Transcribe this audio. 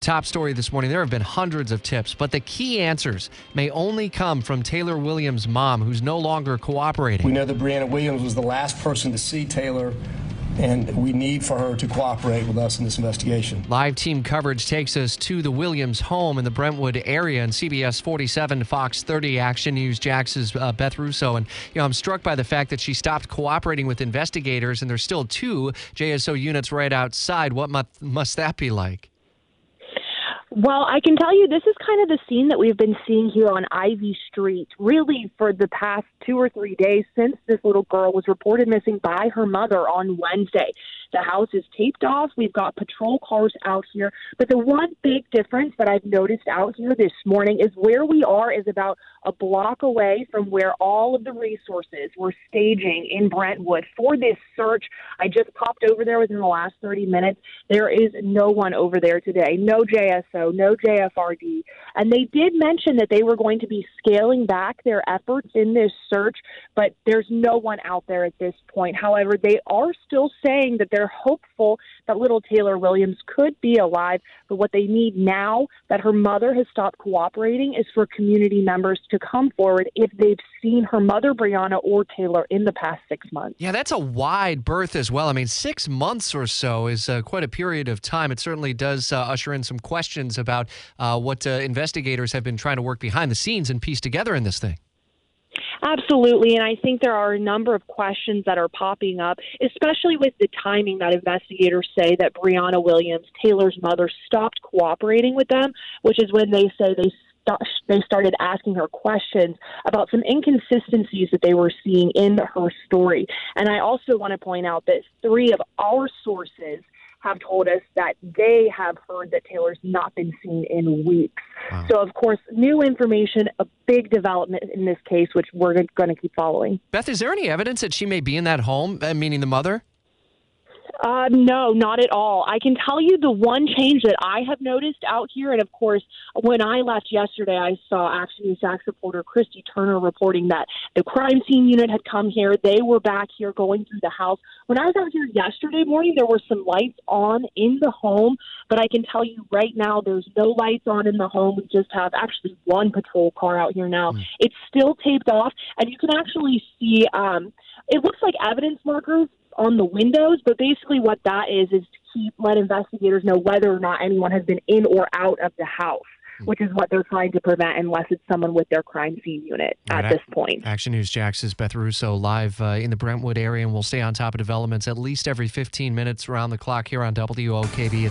Top story this morning there have been hundreds of tips, but the key answers may only come from Taylor Williams' mom, who's no longer cooperating. We know that Brianna Williams was the last person to see Taylor, and we need for her to cooperate with us in this investigation. Live team coverage takes us to the Williams home in the Brentwood area, and CBS 47, Fox 30 Action News Jax's uh, Beth Russo. And you know, I'm struck by the fact that she stopped cooperating with investigators, and there's still two JSO units right outside. What mu- must that be like? Well, I can tell you this is kind of the scene that we've been seeing here on Ivy Street, really for the past two or three days since this little girl was reported missing by her mother on Wednesday. The house is taped off. We've got patrol cars out here. But the one big difference that I've noticed out here this morning is where we are is about a block away from where all of the resources were staging in Brentwood for this search. I just popped over there within the last 30 minutes. There is no one over there today. No JSO, no JFRD. And they did mention that they were going to be scaling back their efforts in this search, but there's no one out there at this point. However, they are still saying that they're hopeful that little Taylor Williams could be alive, but what they need now that her mother has stopped cooperating is for community members to come forward if they've seen her mother, Brianna, or Taylor in the past six months. Yeah, that's a wide berth as well. I mean, six months or so is uh, quite a period of time. It certainly does uh, usher in some questions about uh, what uh, investigators have been trying to work behind the scenes and piece together in this thing. Absolutely. And I think there are a number of questions that are popping up, especially with the timing that investigators say that Brianna Williams, Taylor's mother, stopped cooperating with them, which is when they say they they started asking her questions about some inconsistencies that they were seeing in her story. And I also want to point out that three of our sources have told us that they have heard that Taylor's not been seen in weeks. Wow. So, of course, new information, a big development in this case, which we're going to keep following. Beth, is there any evidence that she may be in that home, uh, meaning the mother? Uh, no, not at all. I can tell you the one change that I have noticed out here, and of course, when I left yesterday, I saw Action News Jax reporter Christy Turner reporting that the crime scene unit had come here. They were back here going through the house. When I was out here yesterday morning, there were some lights on in the home, but I can tell you right now, there's no lights on in the home. We just have actually one patrol car out here now. Mm. It's still taped off, and you can actually see. Um, it looks like evidence markers on the windows, but basically what that is is to keep let investigators know whether or not anyone has been in or out of the house. Hmm. Which is what they're trying to prevent, unless it's someone with their crime scene unit at right, this point. Action News Jax's Beth Russo live uh, in the Brentwood area, and we'll stay on top of developments at least every 15 minutes around the clock here on WOKB.